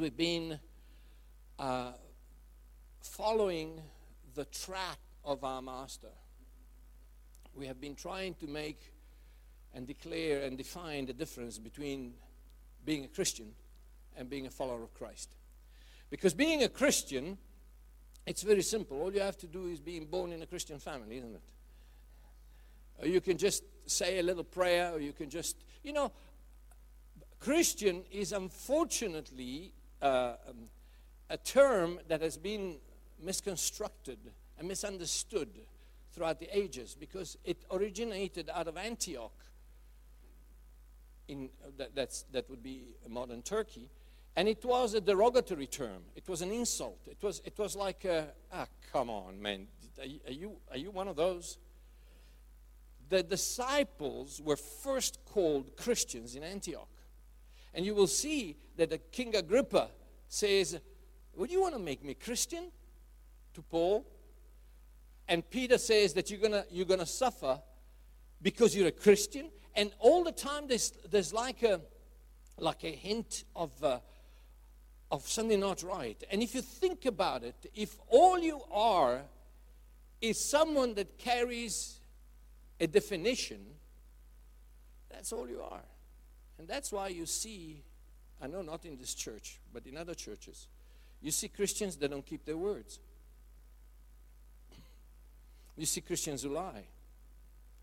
we've been uh, following the track of our master. We have been trying to make and declare and define the difference between being a Christian and being a follower of Christ. Because being a Christian, it's very simple. All you have to do is being born in a Christian family, isn't it? Or you can just say a little prayer, or you can just, you know, Christian is unfortunately uh, um, a term that has been misconstructed and misunderstood throughout the ages because it originated out of Antioch. In, uh, that, that's, that would be modern Turkey. And it was a derogatory term. It was an insult. It was, it was like, a, ah, come on, man. Are you, are you one of those? The disciples were first called Christians in Antioch. And you will see that the King Agrippa says, Would you want to make me Christian? to Paul. And Peter says that you're gonna you're gonna suffer because you're a Christian. And all the time there's there's like a like a hint of uh, of something not right. And if you think about it, if all you are is someone that carries a definition, that's all you are. And that's why you see, I know not in this church, but in other churches, you see Christians that don't keep their words. You see Christians who lie.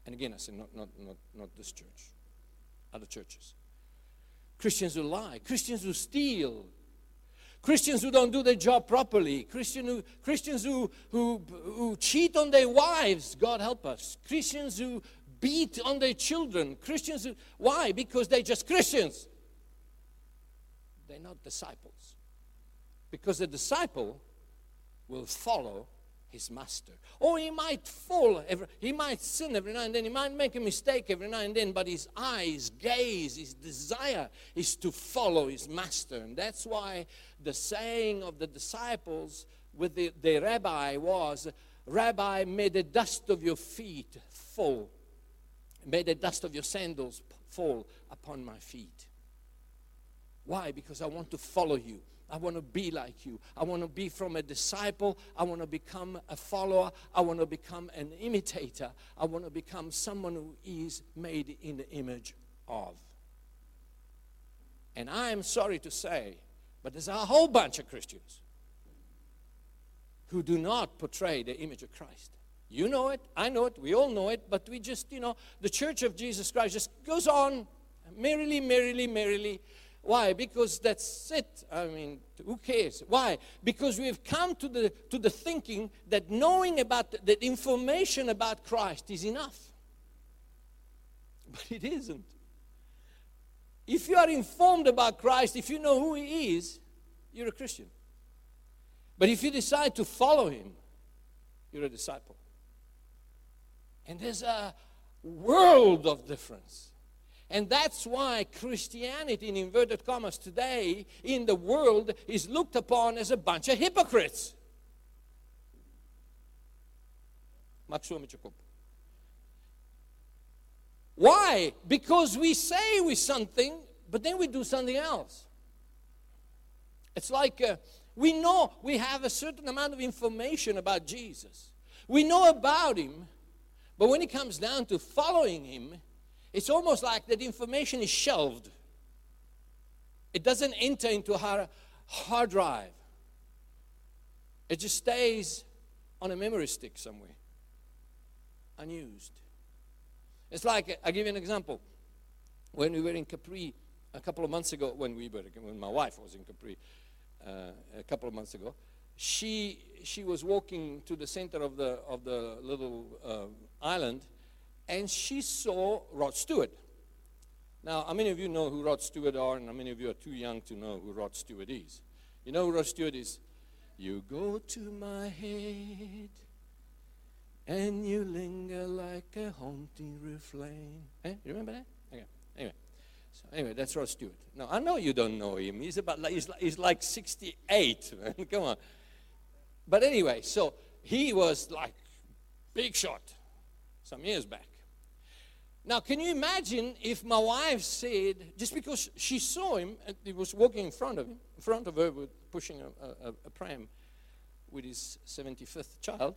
And again, I say not, not, not, not this church, other churches. Christians who lie, Christians who steal, Christians who don't do their job properly, Christian who, Christians who, who, who cheat on their wives, God help us, Christians who beat on their children. Christians, why? Because they're just Christians. They're not disciples. Because the disciple will follow his master. Or he might fall, every, he might sin every now and then, he might make a mistake every now and then, but his eyes, gaze, his desire is to follow his master. And that's why the saying of the disciples with the, the rabbi was, Rabbi, may the dust of your feet fall May the dust of your sandals fall upon my feet. Why? Because I want to follow you. I want to be like you. I want to be from a disciple. I want to become a follower. I want to become an imitator. I want to become someone who is made in the image of. And I am sorry to say, but there's a whole bunch of Christians who do not portray the image of Christ. You know it, I know it, we all know it, but we just, you know, the church of Jesus Christ just goes on merrily, merrily, merrily. Why? Because that's it. I mean, who cares? Why? Because we've come to the, to the thinking that knowing about the information about Christ is enough. But it isn't. If you are informed about Christ, if you know who He is, you're a Christian. But if you decide to follow Him, you're a disciple. And there's a world of difference. And that's why Christianity, in inverted commas, today in the world is looked upon as a bunch of hypocrites. Why? Because we say we something, but then we do something else. It's like uh, we know we have a certain amount of information about Jesus. We know about him, but when it comes down to following him, it's almost like that information is shelved. It doesn't enter into our hard drive. It just stays on a memory stick somewhere, unused. It's like, I'll give you an example. When we were in Capri a couple of months ago, when we were, when my wife was in Capri uh, a couple of months ago, she, she was walking to the center of the, of the little uh, island and she saw Rod Stewart. Now, how many of you know who Rod Stewart are, and how many of you are too young to know who Rod Stewart is? You know who Rod Stewart is? You go to my head and you linger like a haunting refrain. Eh? You remember that? Okay. Anyway, so anyway, that's Rod Stewart. Now I know you don't know him. He's about he's like, he's like 68. Man. Come on. But anyway, so he was like big shot some years back. Now, can you imagine if my wife said, just because she saw him, he was walking in front of him, in front of her, with pushing a, a, a pram with his 75th child,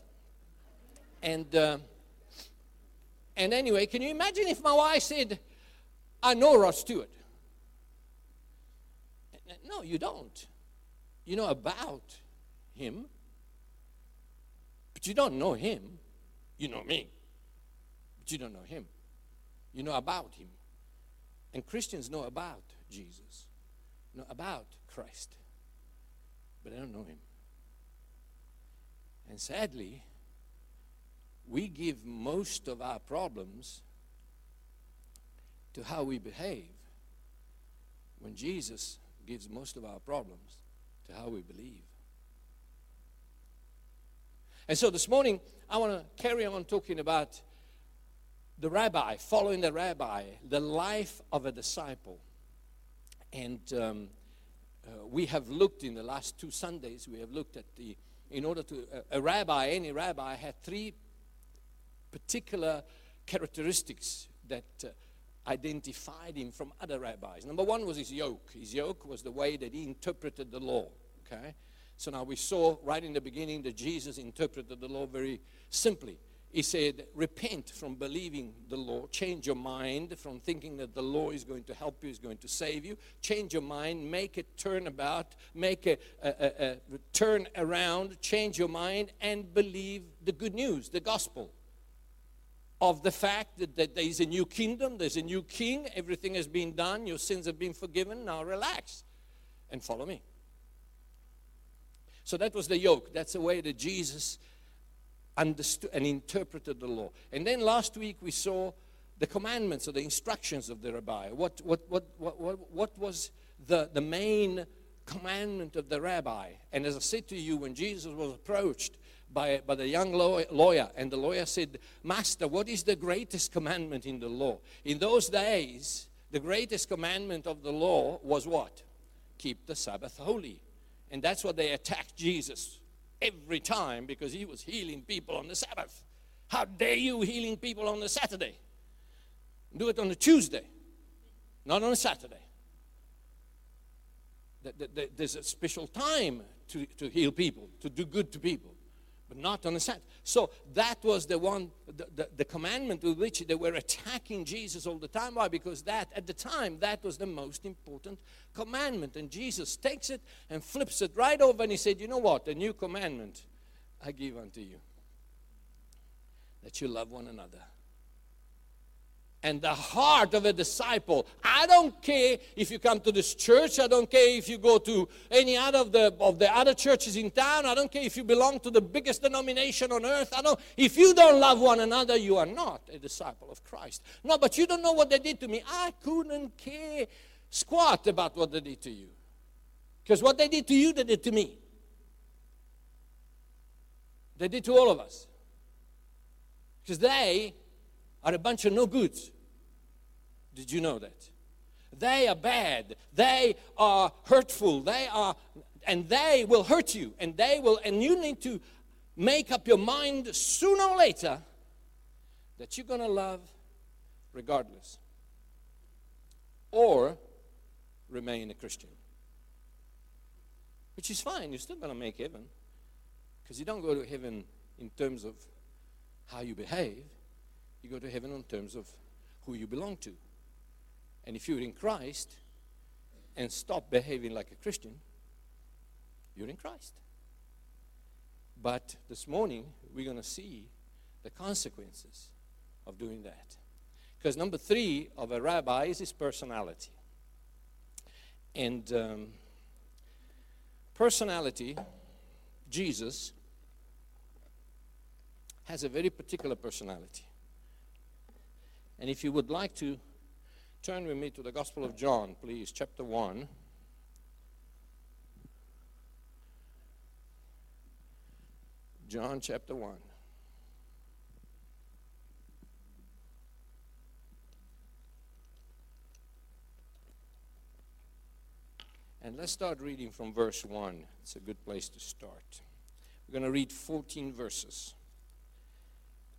and uh, and anyway, can you imagine if my wife said, "I know Rod Stewart"? No, you don't. You know about him, but you don't know him. You know me, you don't know him. You know about him. And Christians know about Jesus, know about Christ, but they don't know him. And sadly, we give most of our problems to how we behave when Jesus gives most of our problems to how we believe. And so this morning, I want to carry on talking about the rabbi, following the rabbi, the life of a disciple. And um, uh, we have looked in the last two Sundays, we have looked at the, in order to, uh, a rabbi, any rabbi, had three particular characteristics that uh, identified him from other rabbis. Number one was his yoke. His yoke was the way that he interpreted the law. Okay? So now we saw right in the beginning that Jesus interpreted the law very simply. He said, Repent from believing the law. Change your mind from thinking that the law is going to help you, is going to save you. Change your mind, make it turn about, make a, a, a, a turn around, change your mind, and believe the good news, the gospel of the fact that, that there is a new kingdom, there's a new king, everything has been done, your sins have been forgiven. Now relax and follow me. So that was the yoke. That's the way that Jesus understood and interpreted the law. And then last week we saw the commandments or the instructions of the rabbi. What, what, what, what, what, what was the, the main commandment of the rabbi? And as I said to you, when Jesus was approached by, by the young lawyer, and the lawyer said, Master, what is the greatest commandment in the law? In those days, the greatest commandment of the law was what? Keep the Sabbath holy. And that's what they attacked Jesus every time because he was healing people on the Sabbath. How dare you healing people on the Saturday? Do it on a Tuesday, not on a Saturday. There's a special time to, to heal people, to do good to people, but not on the Saturday. So that was the one, the, the, the, commandment with which they were attacking Jesus all the time. Why? Because that, at the time, that was the most important commandment. And Jesus takes it and flips it right over and he said, You know what? A new commandment I give unto you that you love one another and the heart of a disciple. I don't care if you come to this church. I don't care if you go to any other of the, of the other churches in town. I don't care if you belong to the biggest denomination on earth. I don't, if you don't love one another, you are not a disciple of Christ. No, but you don't know what they did to me. I couldn't care squat about what they did to you. Because what they did to you, they did to me. They did to all of us. Because they are a bunch of no goods. Did you know that? They are bad. They are hurtful. They are, and they will hurt you. And they will, and you need to make up your mind sooner or later that you're going to love regardless. Or remain a Christian. Which is fine. You're still going to make heaven. Because you don't go to heaven in terms of how you behave you go to heaven in terms of who you belong to. And if you're in Christ and stop behaving like a Christian, you're in Christ. But this morning, we're going to see the consequences of doing that. Because number three of a rabbi is his personality. And um, personality, Jesus, has a very particular personality. And if you would like to turn with me to the Gospel of John, please, chapter 1. John chapter 1. And let's start reading from verse 1. It's a good place to start. We're going to read 14 verses.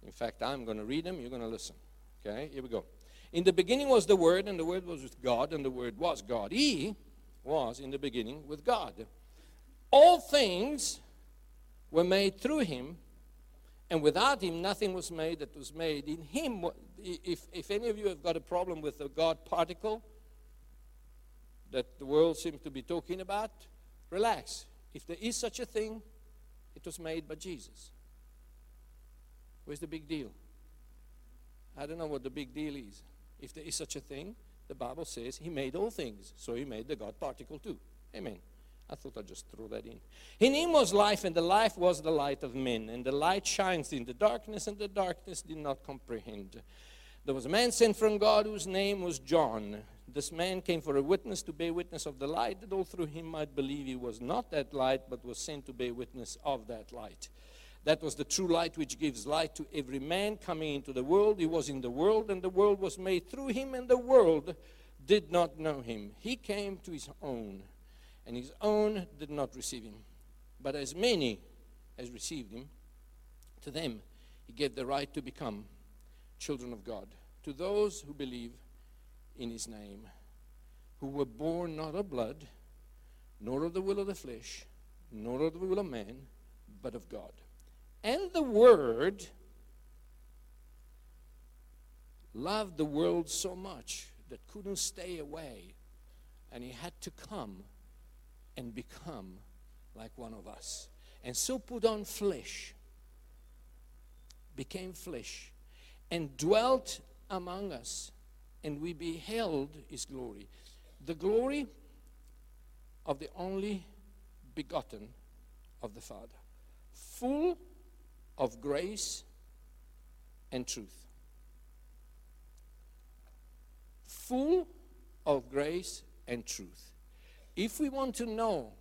In fact, I'm going to read them, you're going to listen. Okay, here we go. In the beginning was the Word, and the Word was with God, and the Word was God. He was in the beginning with God. All things were made through him, and without him nothing was made that was made. In him, if, if any of you have got a problem with the God particle that the world seems to be talking about, relax. If there is such a thing, it was made by Jesus. Where's the big deal? I don't know what the big deal is. If there is such a thing, the Bible says he made all things, so he made the God particle too. Amen. I thought I'd just throw that in. In him was life, and the life was the light of men. And the light shines in the darkness, and the darkness did not comprehend. There was a man sent from God whose name was John. This man came for a witness to bear witness of the light, that all through him might believe he was not that light, but was sent to bear witness of that light. That was the true light which gives light to every man coming into the world. He was in the world, and the world was made through him, and the world did not know him. He came to his own, and his own did not receive him. But as many as received him, to them he gave the right to become children of God, to those who believe in his name, who were born not of blood, nor of the will of the flesh, nor of the will of man, but of God. And the Word loved the world so much that couldn't stay away, and he had to come and become like one of us. And so put on flesh, became flesh, and dwelt among us, and we beheld his glory. The glory of the only begotten of the Father, full of grace and truth. Full of grace and truth. If we want to know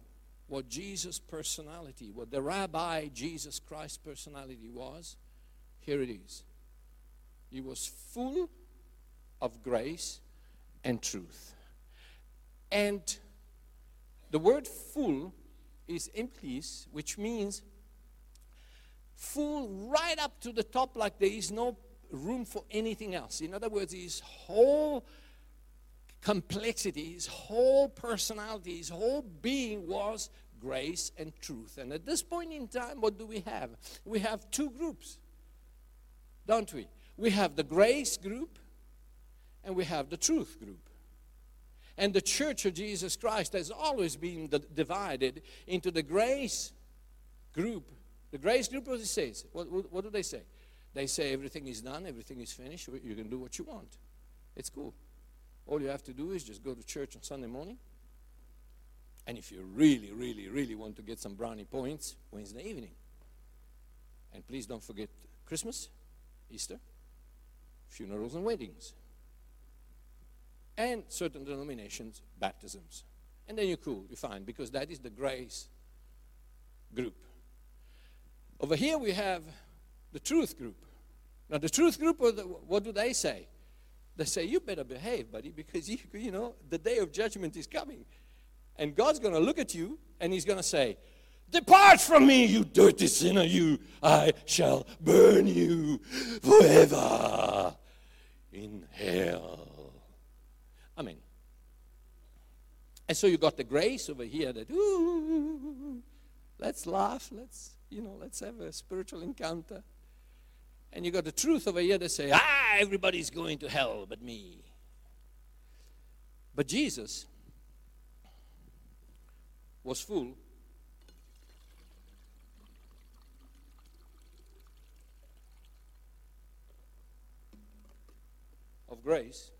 what Jesus' personality, what the Rabbi Jesus Christ personality was, here it is. He was full of grace and truth. And the word full is emplis, which means full right up to the top, like there is no room for anything else. In other words, his whole complexity, his whole personality, his whole being was grace and truth. And at this point in time, what do we have? We have two groups, don't we? We have the grace group and we have the truth group. And the church of Jesus Christ has always been divided into the grace group the grace group, what it says, what, what, what do they say? They say everything is done, everything is finished, you can do what you want. It's cool. All you have to do is just go to church on Sunday morning. And if you really, really, really want to get some brownie points, Wednesday evening. And please don't forget Christmas, Easter, funerals and weddings. And certain denominations, baptisms. And then you're cool, you're fine, because that is the grace group. Over here we have the truth group. Now, the truth group, what do they say? They say, You better behave, buddy, because you, you know, the day of judgment is coming. And God's going to look at you and He's going to say, Depart from me, you dirty sinner, you. I shall burn you forever in hell. Amen. And so you got the grace over here that, ooh, let's laugh, let's you know, let's have a spiritual encounter. And you got the truth over here that say, ah, everybody's going to hell but me. But Jesus was full of grace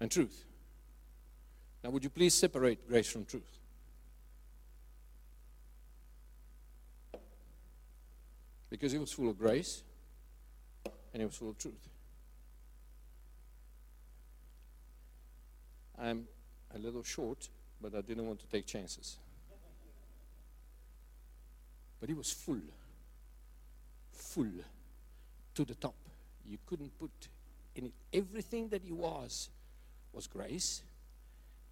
and truth. Now, would you please separate grace from truth? Because he was full of grace and he was full of truth. I'm a little short, but I didn't want to take chances. But he was full, full to the top. You couldn't put in it. Everything that he was was grace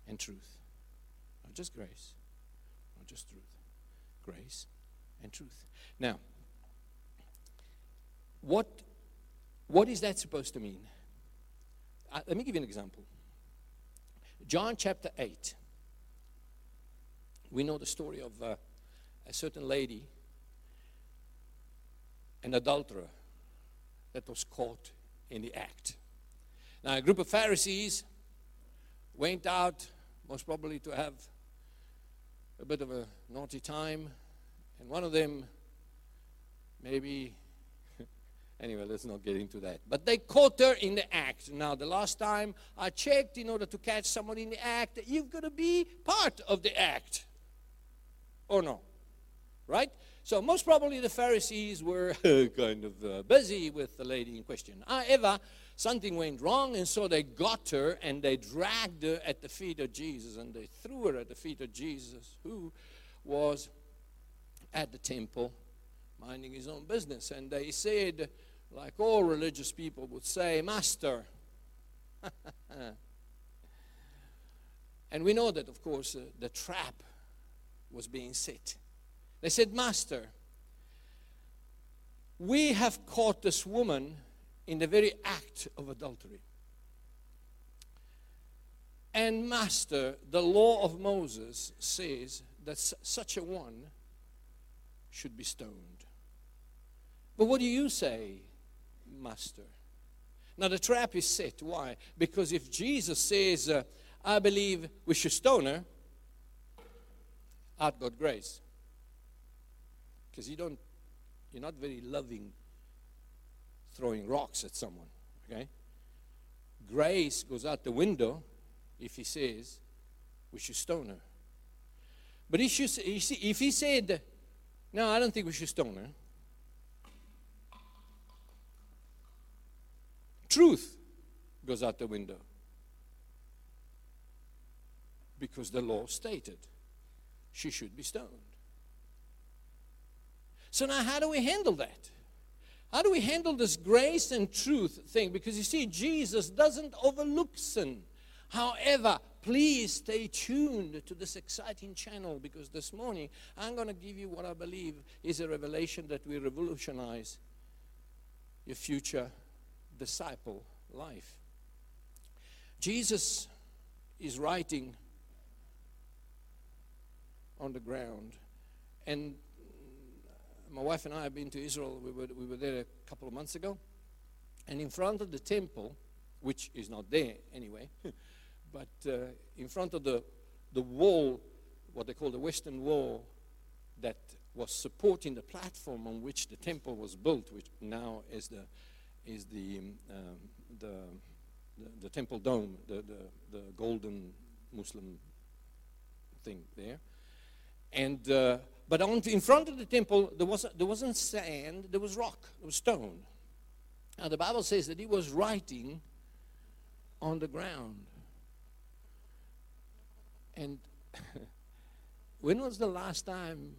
and truth. Not just grace, not just truth. Grace and truth. Now, what, what is that supposed to mean? uh, let me give you an example. John chapter 8. We know the story of uh, a certain lady, an adulterer, that was caught in the act. Now, a group of Pharisees went out, most probably to have a bit of a naughty time, and one of them maybe Anyway, let's not get into that. But they caught her in the act. Now, the last time I checked, in order to catch someone in the act, you've got to be part of the act. Or no? Right? So, most probably the Pharisees were kind of uh, busy with the lady in question. However, something went wrong, and so they got her and they dragged her at the feet of Jesus and they threw her at the feet of Jesus, who was at the temple minding his own business. And they said, like all religious people would say, Master. and we know that, of course, uh, the trap was being set. They said, Master, we have caught this woman in the very act of adultery. And, Master, the law of Moses says that such a one should be stoned. But what do you say? Master. Now, the trap is set. Why? Because if Jesus says, uh, I believe we should stone her, I've got grace. Because you don't, you're not very loving throwing rocks at someone, okay? Grace goes out the window if he says we should stone her. But if, you, if he said, no, I don't think we should stone her, Truth goes out the window. Because the law stated she should be stoned. So now, how do we handle that? How do we handle this grace and truth thing? Because you see, Jesus doesn't overlook sin. However, please stay tuned to this exciting channel because this morning I'm going to give you what I believe is a revelation that will revolutionize your future disciple life. Jesus is writing on the ground, and my wife and I have been to Israel. We were, we were there a couple of months ago, and in front of the temple, which is not there anyway, but uh, in front of the, the wall, what they call the Western Wall, that was supporting the platform on which the temple was built, which now is the is the, um, the, the, the, temple dome, the, the, the golden Muslim thing there. And, uh, but on, in front of the temple, there, was, there wasn't sand, there was rock, there was stone. Now, the Bible says that he was writing on the ground. And when was the last time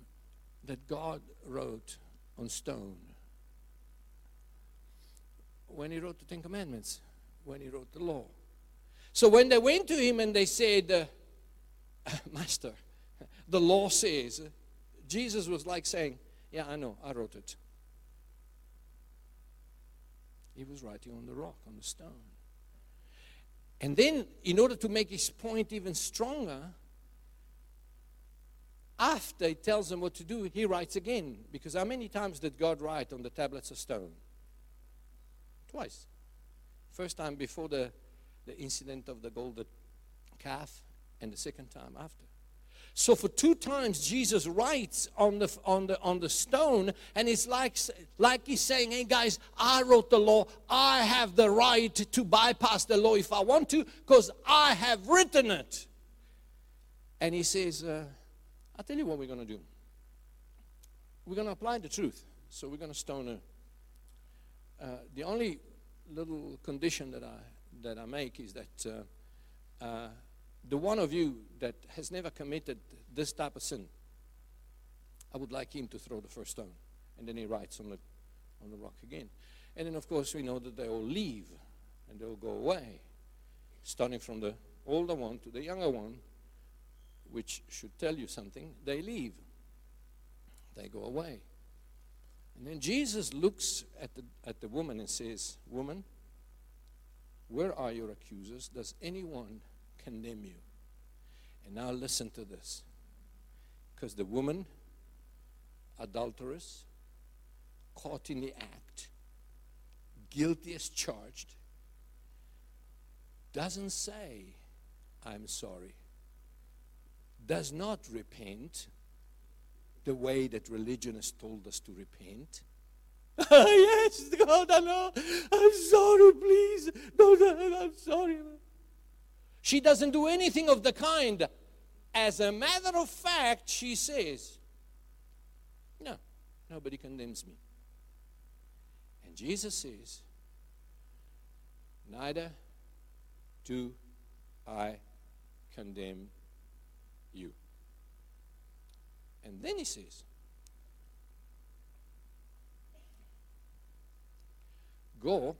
that God wrote on stone? When he wrote the Ten Commandments, when he wrote the law. So when they went to him and they said, uh, Master, the law says, Jesus was like saying, Yeah, I know, I wrote it. He was writing on the rock, on the stone. And then, in order to make his point even stronger, after he tells them what to do, he writes again. Because how many times did God write on the tablets of stone? Twice. First time before the, the incident of the golden calf, and the second time after. So for two times Jesus writes on the on the on the stone, and it's like like he's saying, "Hey guys, I wrote the law. I have the right to bypass the law if I want to, because I have written it." And he says, uh, "I'll tell you what we're going to do. We're going to apply the truth. So we're going to stone her uh, the only little condition that I, that I make is that uh, uh, the one of you that has never committed this type of sin, I would like him to throw the first stone. And then he writes on the, on the rock again. And then, of course, we know that they all leave and they all go away, starting from the older one to the younger one, which should tell you something. They leave, they go away. And then Jesus looks at the, at the woman and says, Woman, Where are your accusers? Does anyone condemn you? And now listen to this. Because the woman, adulteress, caught in the act, guilty as charged, doesn't say, I'm sorry, does not repent the way that religion has told us to repent. yes, God, I know. I'm sorry, please. No, I'm sorry. She doesn't do anything of the kind. As a matter of fact, she says, No, nobody condemns me. And Jesus says, Neither do I condemn you. And then he says, Go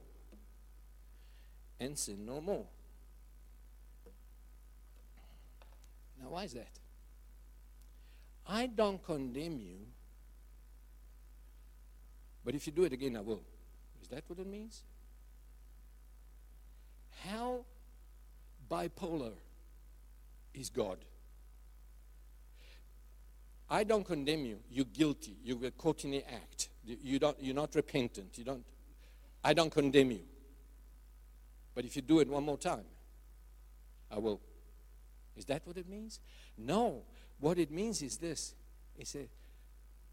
and sin no more. Now, why is that? I don't condemn you, but if you do it again, I will. Is that what it means? How bipolar is God? I don't condemn you. You're guilty. You were caught in the act. You don't, you're not repentant. You don't, I don't condemn you. But if you do it one more time, I will. Is that what it means? No. What it means is this. He said,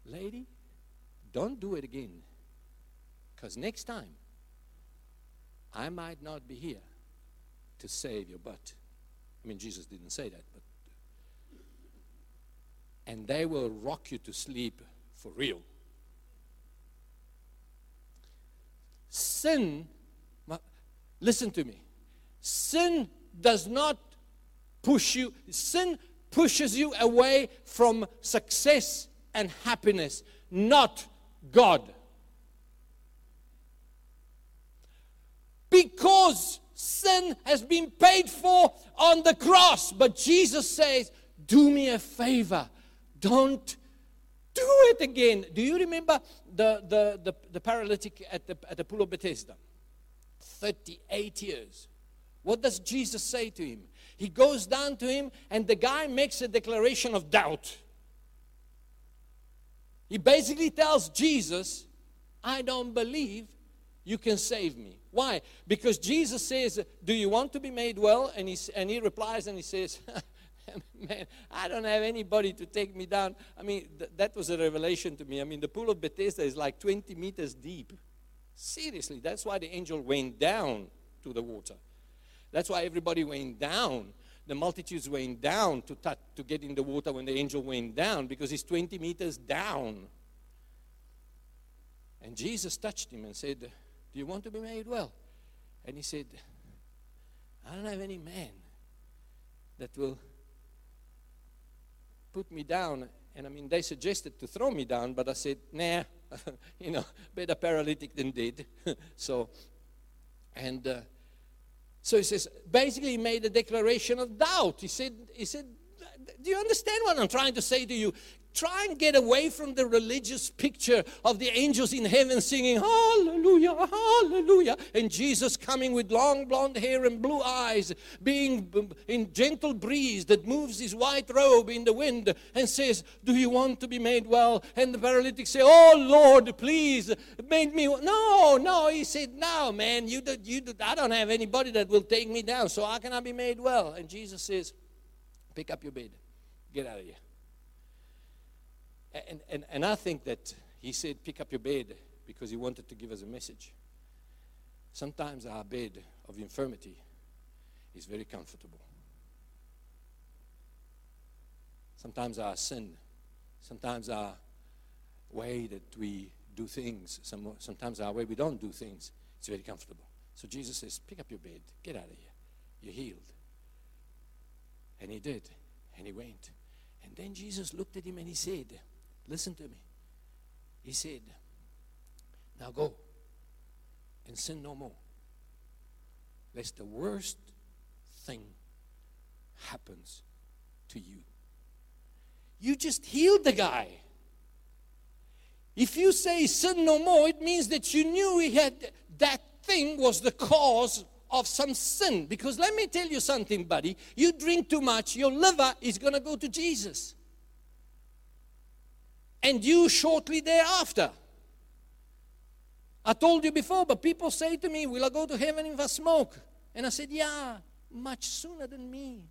Lady, don't do it again. Because next time, I might not be here to save your butt. I mean, Jesus didn't say that, but. And they will rock you to sleep for real. Sin, listen to me. Sin does not push you, sin pushes you away from success and happiness, not God. Because sin has been paid for on the cross. But Jesus says, Do me a favor. Don't do it again. Do you remember the, the, the, the paralytic at the, at the pool of Bethesda? 38 years. What does Jesus say to him? He goes down to him, and the guy makes a declaration of doubt. He basically tells Jesus, I don't believe you can save me. Why? Because Jesus says, Do you want to be made well? And he, and he replies and he says, Man, I don't have anybody to take me down. I mean, th- that was a revelation to me. I mean, the pool of Bethesda is like 20 meters deep. Seriously, that's why the angel went down to the water. That's why everybody went down. The multitudes went down to, to get in the water when the angel went down because he's 20 meters down. And Jesus touched him and said, Do you want to be made well? And he said, I don't have any man that will put me down. And I mean, they suggested to throw me down, but I said, nah, you know, better paralytic than dead. so, and uh, so he says, basically, he made a declaration of doubt. He said, he said, do you understand what I'm trying to say to you? Try and get away from the religious picture of the angels in heaven singing, Hallelujah, Hallelujah, and Jesus coming with long blonde hair and blue eyes, being in gentle breeze that moves his white robe in the wind and says, Do you want to be made well? And the paralytic say, Oh Lord, please make me. No, no. He said, No, man, you do, you do, I don't have anybody that will take me down, so how can I be made well? And Jesus says, Pick up your bed, get out of here. And, and, and I think that he said, pick up your bed because he wanted to give us a message. Sometimes our bed of infirmity is very comfortable. Sometimes our sin, sometimes our way that we do things, some, sometimes our way we don't do things, it's very comfortable. So Jesus says, pick up your bed, get out of here. You're healed. And he did. And he went. And then Jesus looked at him and he said, Listen to me. He said, Now go and sin no more. Lest the worst thing happens to you. You just healed the guy. If you say sin no more, it means that you knew he had that thing was the cause of some sin. Because let me tell you something, buddy. You drink too much, your liver is going to go to Jesus. And you shortly thereafter. I told you before, but people say to me, Will I go to heaven if I smoke? And I said, Yeah, much sooner than me.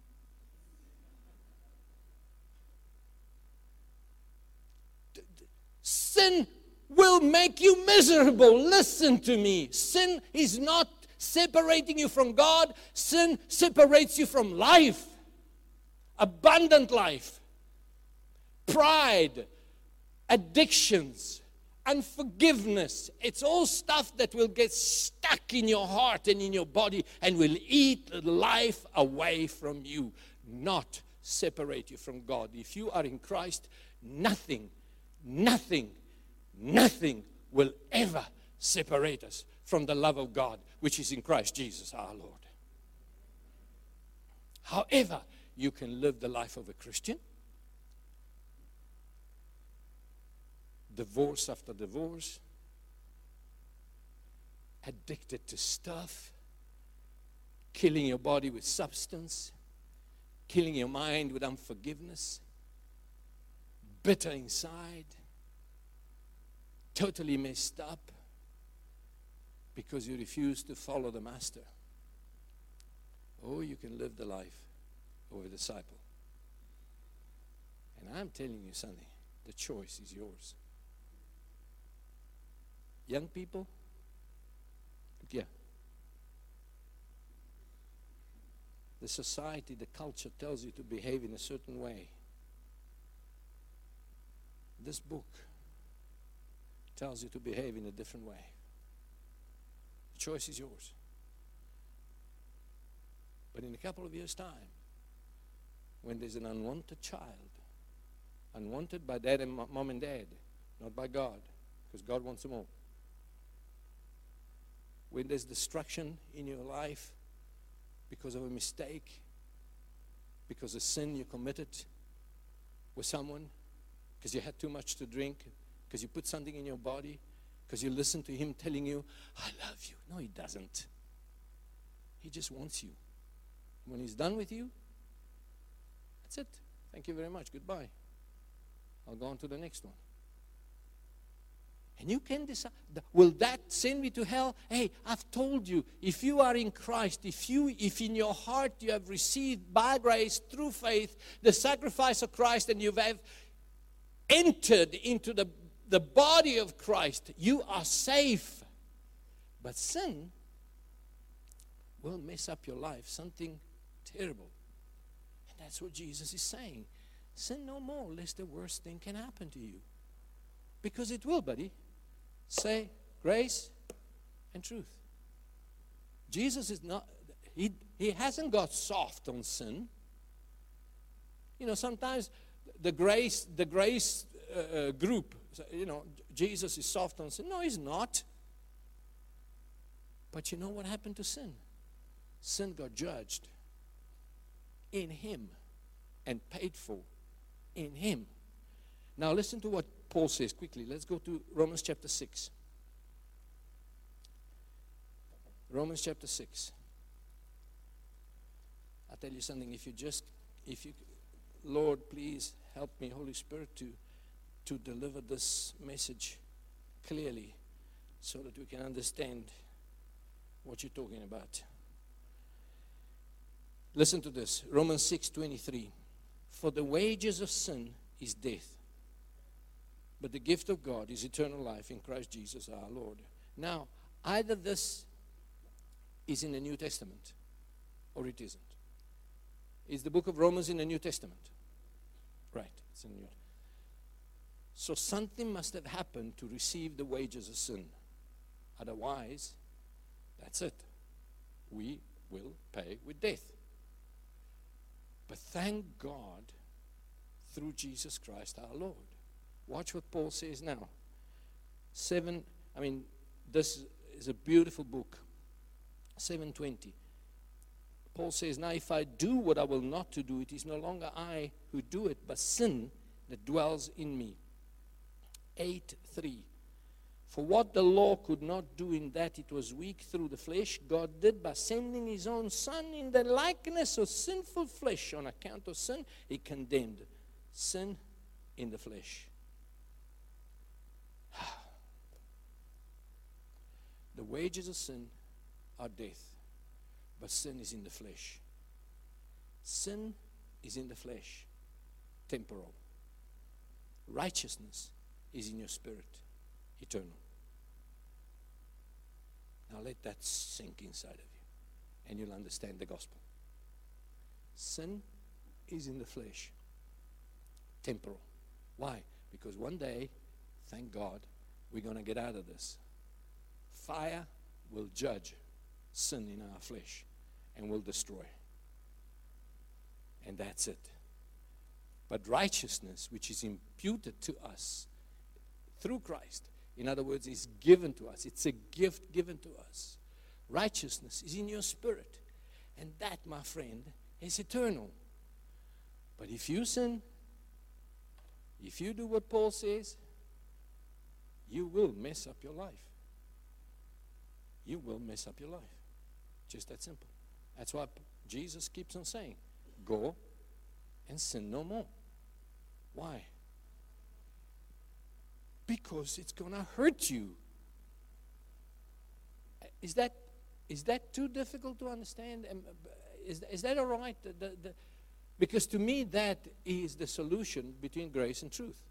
Sin will make you miserable. Listen to me. Sin is not separating you from God, sin separates you from life, abundant life, pride, addictions, unforgiveness. It's all stuff that will get stuck in your heart and in your body and will eat life away from you, not separate you from God. If you are in Christ, nothing, nothing Nothing will ever separate us from the love of God which is in Christ Jesus our Lord. However, you can live the life of a Christian, divorce after divorce, addicted to stuff, killing your body with substance, killing your mind with unforgiveness, bitter inside totally messed up because you refuse to follow the master. Or you can live the life of a disciple. And I'm telling you something the choice is yours. Young people, yeah. The society, the culture tells you to behave in a certain way. This book tells you to behave in a different way. The choice is yours. But in a couple of years' time, when there's an unwanted child, unwanted by dad and mom and dad, not by God, because God wants them all. When there's destruction in your life because of a mistake, because of sin you committed with someone, because you had too much to drink, because you put something in your body, because you listen to him telling you, I love you. No, he doesn't. He just wants you. When he's done with you, that's it. Thank you very much. Goodbye. I'll go on to the next one. And you can decide will that send me to hell? Hey, I've told you, if you are in Christ, if you if in your heart you have received by grace through faith the sacrifice of Christ and you have entered into the the body of Christ, you are safe. But sin will mess up your life, something terrible. And that's what Jesus is saying. Sin no more, lest the worst thing can happen to you. Because it will, buddy. Say grace and truth. Jesus is not, he, he hasn't got soft on sin. You know, sometimes the grace, the grace uh, uh group you know, Jesus is soft on sin. No, he's not. But you know what happened to sin? Sin got judged in him and paid for in him. Now, listen to what Paul says quickly. Let's go to Romans chapter 6. Romans chapter 6. I'll tell you something. If you just, if you, Lord, please help me, Holy Spirit, to to deliver this message clearly so that we can understand what you're talking about. Listen to this Romans 6 23. For the wages of sin is death, but the gift of God is eternal life in Christ Jesus our Lord. Now, either this is in the New Testament or it isn't. Is the book of Romans in the New Testament? Right, it's in the New so something must have happened to receive the wages of sin. Otherwise, that's it. We will pay with death. But thank God through Jesus Christ our Lord. Watch what Paul says now. Seven, I mean, this is a beautiful book. 720. Paul says, Now if I do what I will not to do, it is no longer I who do it, but sin that dwells in me. 8 3. For what the law could not do in that it was weak through the flesh, God did by sending his own Son in the likeness of sinful flesh on account of sin. He condemned sin in the flesh. The wages of sin are death, but sin is in the flesh. Sin is in the flesh, temporal. Righteousness is in your spirit, eternal. Now let that sink inside of you, and you'll understand the gospel. Sin is in the flesh, temporal. Why? Because one day, thank God, we're going to get out of this. Fire will judge sin in our flesh and will destroy. And that's it. But righteousness, which is imputed to us through Christ, in other words, is given to us. It's a gift given to us. Righteousness is in your spirit. And that, my friend, is eternal. But if you sin, if you do what Paul says, you will mess up your life. You will mess up your life. Just that simple. That's why Jesus keeps on saying, Go and sin no more. Why? Because it's going to hurt you. Is that, is that too difficult to understand? Is, is that all right? The, the, because to me, that is the solution between grace and truth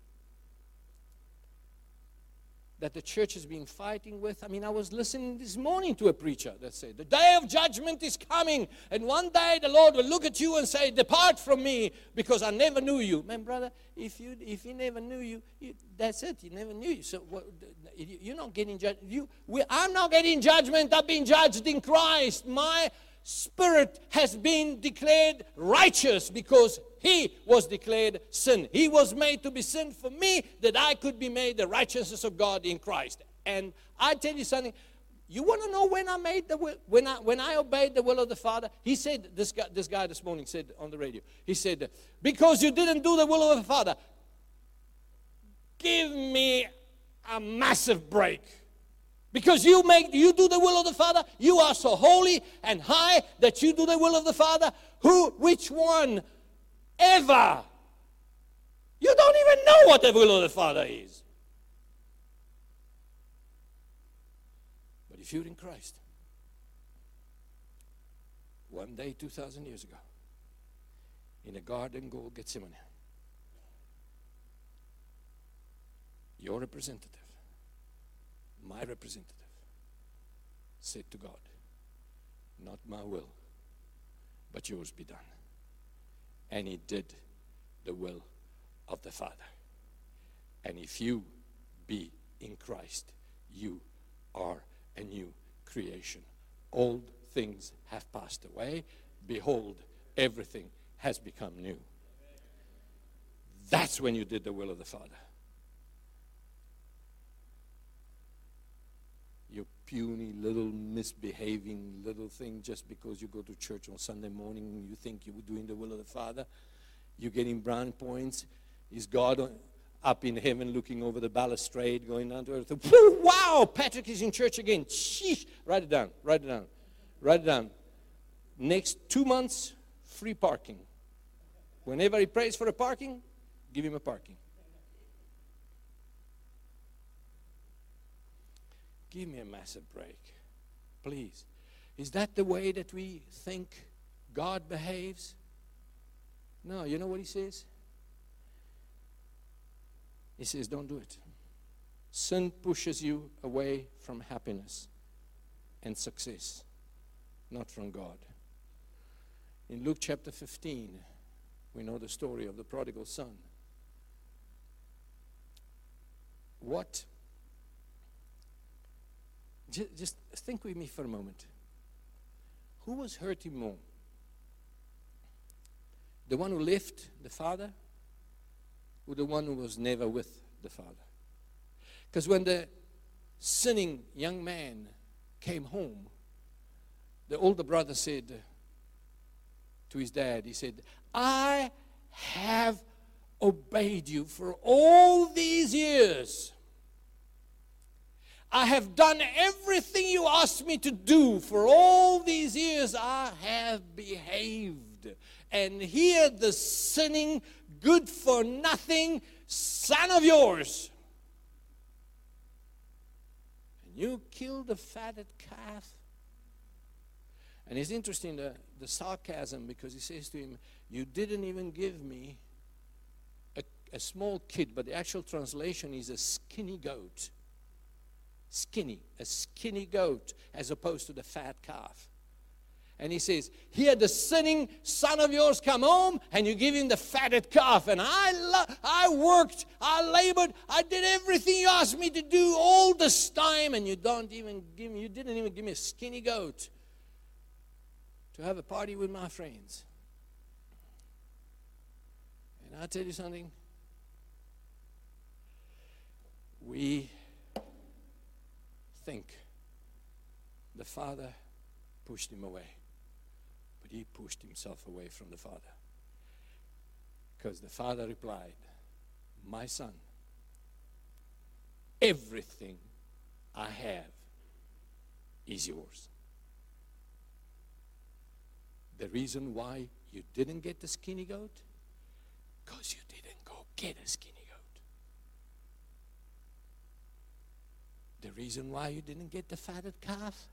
that the church has been fighting with. I mean, I was listening this morning to a preacher that said, The day of judgment is coming, and one day the Lord will look at you and say, Depart from me, because I never knew you. Man, brother, if you if he never knew you, you that's it. He never knew you. So what, you're not getting judged. You, we, I'm not getting judgment. I've been judged in Christ. My spirit has been declared righteous because he was declared sin. He was made to be sin for me that I could be made the righteousness of God in Christ. And I tell you something, you want to know when I made the will, when I when I obeyed the will of the Father? He said this guy this guy this morning said on the radio. He said because you didn't do the will of the Father. Give me a massive break. Because you make you do the will of the Father, you are so holy and high that you do the will of the Father. Who which one ever? You don't even know what the will of the Father is. But if you're in Christ, one day 2,000 years ago, in a garden called Gethsemane, your representative my representative, said to God, Not my will, but yours be done. And he did the will of the Father. And if you be in Christ, you are a new creation. Old things have passed away. Behold, everything has become new. That's when you did the will of the Father. Puny little misbehaving little thing just because you go to church on Sunday morning and you think you're doing the will of the Father. You're getting brown points. Is God up in heaven looking over the balustrade going down to earth? Wow, Patrick is in church again. Sheesh. Write it down. Write it down. Write it down. Next two months, free parking. Whenever he prays for a parking, give him a parking. Give me a massive break, please. Is that the way that we think God behaves? No, you know what he says? He says, Don't do it. Sin pushes you away from happiness and success, not from God. In Luke chapter 15, we know the story of the prodigal son. What just think with me for a moment. Who was hurting more? The one who left the Father or the one who was never with the Father? Because when the sinning young man came home, the older brother said to his dad, he said, I have obeyed you for all these years. I have done everything you asked me to do. For all these years, I have behaved. And here, the sinning, good for nothing son of yours. And you killed the fatted calf. And it's interesting the, the sarcasm because he says to him, You didn't even give me a, a small kid, but the actual translation is a skinny goat skinny, a skinny goat, as opposed to the fat calf. And he says, Here the sinning son of yours come home, and you give him the fatted calf. And I, lo- I worked, I labored, I did everything you asked me to do all this time, and you don't even give me, you didn't even give me a skinny goat to have a party with my friends. And I tell you something, we think the Father pushed him away, but he pushed himself away from the Father. Because the Father replied, My son, everything I have is yours. The reason why you didn't get the skinny goat? Because you didn't go get a skinny The reason why you didn't get the fatted calf?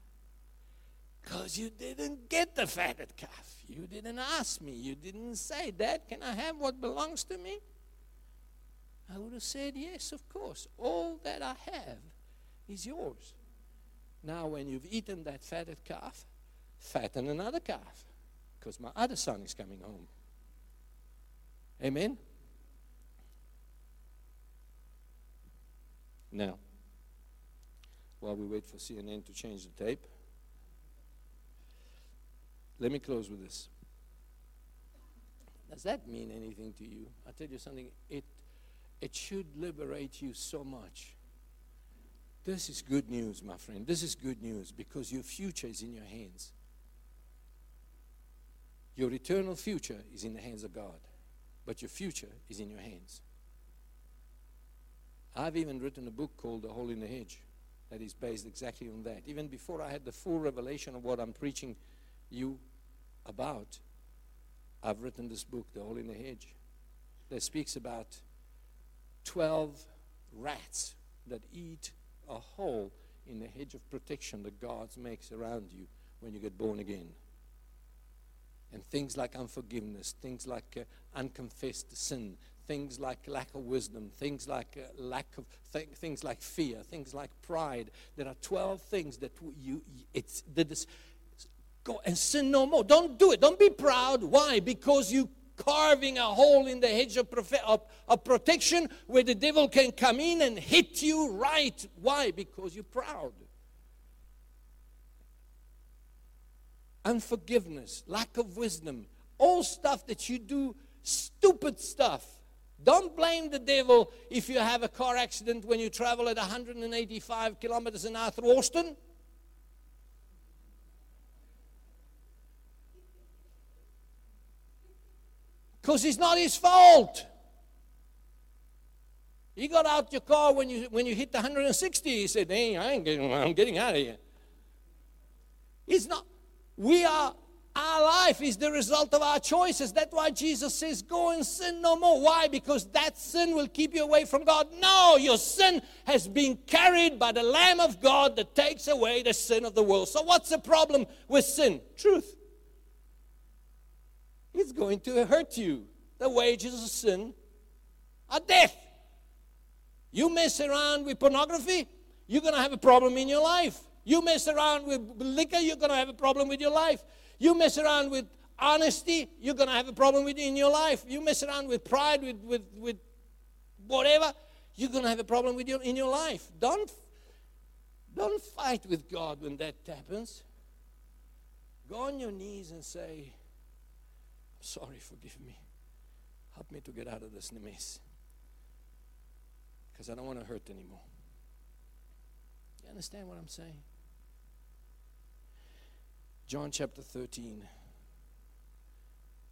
Because you didn't get the fatted calf. You didn't ask me. You didn't say, Dad, can I have what belongs to me? I would have said, Yes, of course. All that I have is yours. Now, when you've eaten that fatted calf, fatten another calf because my other son is coming home. Amen? Now, while we wait for CNN to change the tape. Let me close with this. Does that mean anything to you? i tell you something, it, it should liberate you so much. This is good news, my friend. This is good news because your future is in your hands. Your eternal future is in the hands of God, but your future is in your hands. I've even written a book called The Hole in the Hedge that is based exactly on that. Even before I had the full revelation of what I'm preaching you about, I've written this book, The Hole in the Hedge, that speaks about 12 rats that eat a hole in the hedge of protection that God makes around you when you get born again. And things like unforgiveness, things like uh, unconfessed sin, things like lack of wisdom, things like uh, lack of th- things like fear, things like pride. There are 12 things that you it's that is, go and sin no more. Don't do it. Don't be proud. Why? Because you carving a hole in the hedge of, prof- of, of protection where the devil can come in and hit you right. Why? Because you're proud. Unforgiveness, lack of wisdom, all stuff that you do, stupid stuff don't blame the devil if you have a car accident when you travel at 185 kilometers an hour through Austin. Because it's not his fault. He got out your car when you when you hit the 160. He said, "Hey, I ain't getting. I'm getting out of here." It's not. We are our life is the result of our choices. That's why Jesus says, Go and sin no more. Why? Because that sin will keep you away from God. No, your sin has been carried by the Lamb of God that takes away the sin of the world. So, what's the problem with sin? Truth. It's going to hurt you. The wages of sin are death. You mess around with pornography, you're going to have a problem in your life. You mess around with liquor, you're going to have a problem with your life. You mess around with honesty, you're going to have a problem with in your life. You mess around with pride, with, with, with whatever, you're going to have a problem with your, in your life. Don't, don't fight with God when that happens. Go on your knees and say, I'm sorry, forgive me. Help me to get out of this mess. Because I don't want to hurt anymore. You understand what I'm saying? John chapter 13,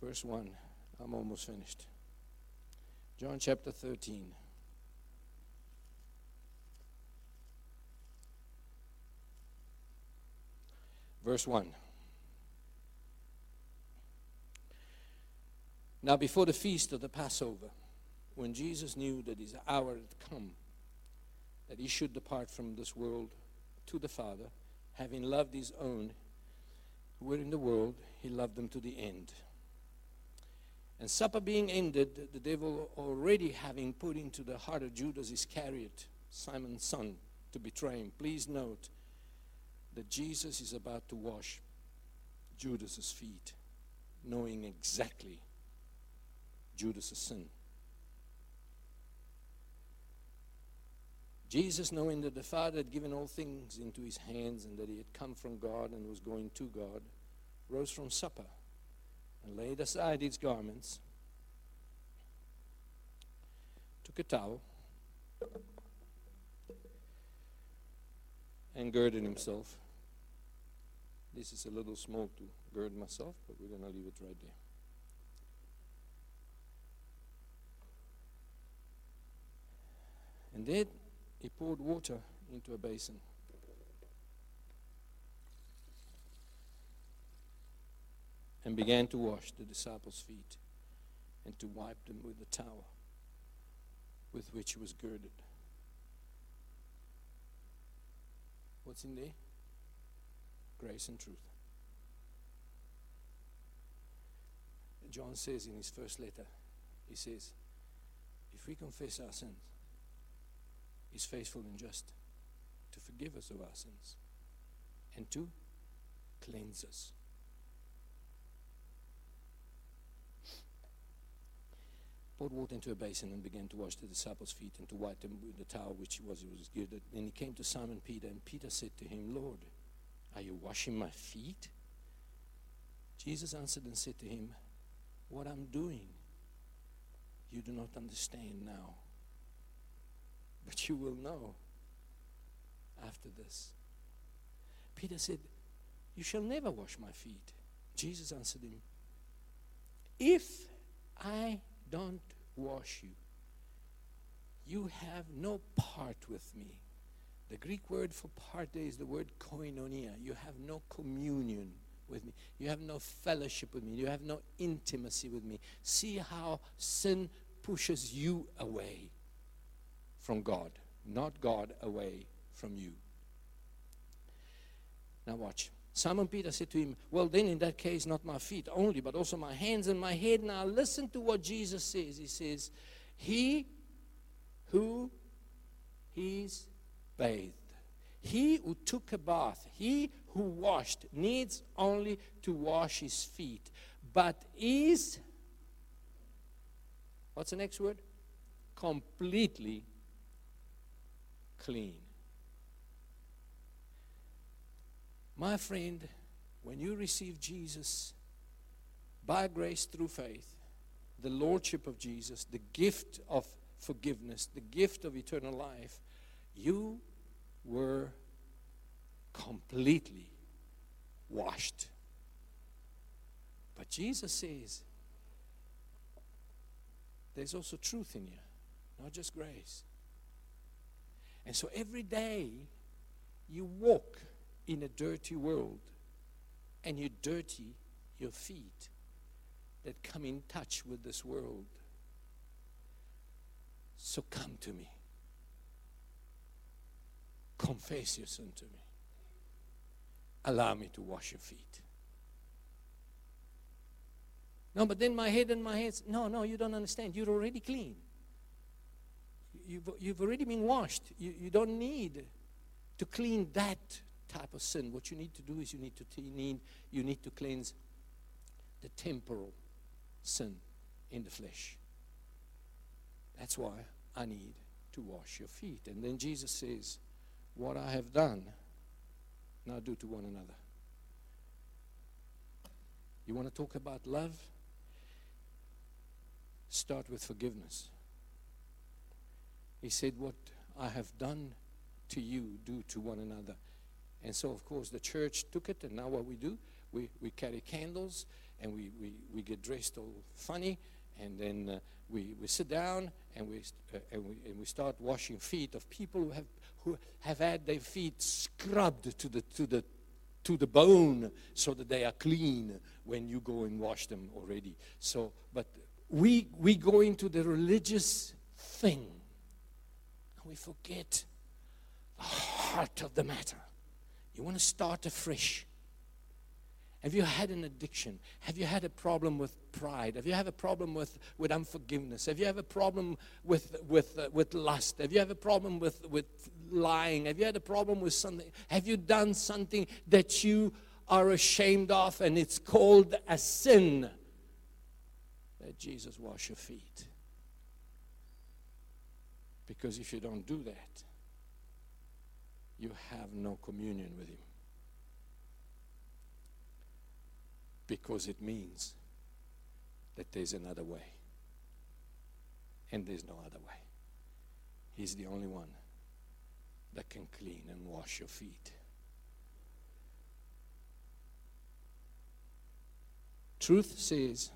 verse 1. I'm almost finished. John chapter 13. Verse 1. Now, before the feast of the Passover, when Jesus knew that his hour had come, that he should depart from this world to the Father, having loved his own were in the world, he loved them to the end. And supper being ended, the devil already having put into the heart of Judas Iscariot, Simon's son, to betray him. Please note that Jesus is about to wash Judas's feet, knowing exactly Judas's sin. Jesus, knowing that the Father had given all things into his hands and that he had come from God and was going to God, rose from supper and laid aside his garments, took a towel, and girded himself. This is a little small to gird myself, but we're going to leave it right there. And then he poured water into a basin. And began to wash the disciples' feet and to wipe them with the towel with which he was girded. What's in there? Grace and truth. John says in his first letter, he says, if we confess our sins, is faithful and just to forgive us of our sins and to cleanse us. Poured water into a basin and began to wash the disciples' feet and to wipe them with the towel which was, he was girded. Then he came to Simon Peter, and Peter said to him, Lord, are you washing my feet? Jesus answered and said to him, What I'm doing, you do not understand now but you will know after this. Peter said, You shall never wash my feet. Jesus answered him, If I don't wash you, you have no part with me. The Greek word for part is the word koinonia. You have no communion with me. You have no fellowship with me. You have no intimacy with me. See how sin pushes you away from God, not God away from you. Now, watch. Simon Peter said to him, Well, then in that case, not my feet only, but also my hands and my head. Now, listen to what Jesus says. He says, He who is bathed, he who took a bath, he who washed, needs only to wash his feet, but is, what's the next word? Completely clean. My friend, when you receive Jesus by grace through faith, the Lordship of Jesus, the gift of forgiveness, the gift of eternal life, you were completely washed. But Jesus says there's also truth in you, not just grace. And so every day you walk in a dirty world and you dirty your feet that come in touch with this world. So come to me. Confess your sin to me. Allow me to wash your feet. No, but then my head and my hands. No, no, you don't understand. You're already clean you've, you've already been washed. You, you don't need to clean that type of sin. What you need to do is you need to t- need, you need to cleanse the temporal sin in the flesh. That's why I need to wash your feet. And then Jesus says, What I have done, now do to one another. You want to talk about love? Start with forgiveness. He said, What I have done to you, do to one another. And so, of course, the church took it, and now what we do, we, we carry candles and we, we, we get dressed all funny, and then uh, we, we sit down and we, uh, and, we, and we start washing feet of people who have, who have had their feet scrubbed to the, to the to the bone so that they are clean when you go and wash them already. So, but we, we go into the religious thing and we forget the heart of the matter. You want to start afresh. Have you had an addiction? Have you had a problem with pride? Have you had a problem with, with unforgiveness? Have you had a problem with, with, uh, with lust? Have you had a problem with, with lying? Have you had a problem with something? Have you done something that you are ashamed of and it's called a sin? Let Jesus wash your feet. Because if you don't do that, you have no communion with Him. Because it means that there's another way. And there's no other way. He's the only one that can clean and wash your feet. Truth says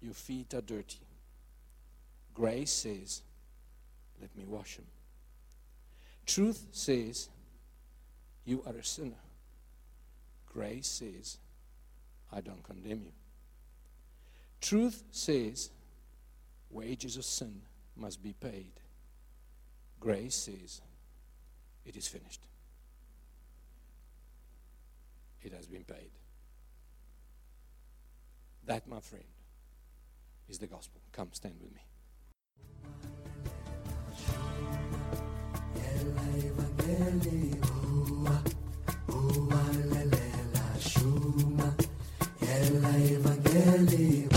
your feet are dirty. Grace says, let me wash them. Truth says you are a sinner. Grace says, I don't condemn you. Truth says wages of sin must be paid. Grace says it is finished. It has been paid. That, my friend, is the gospel. Come stand with me. Evangelii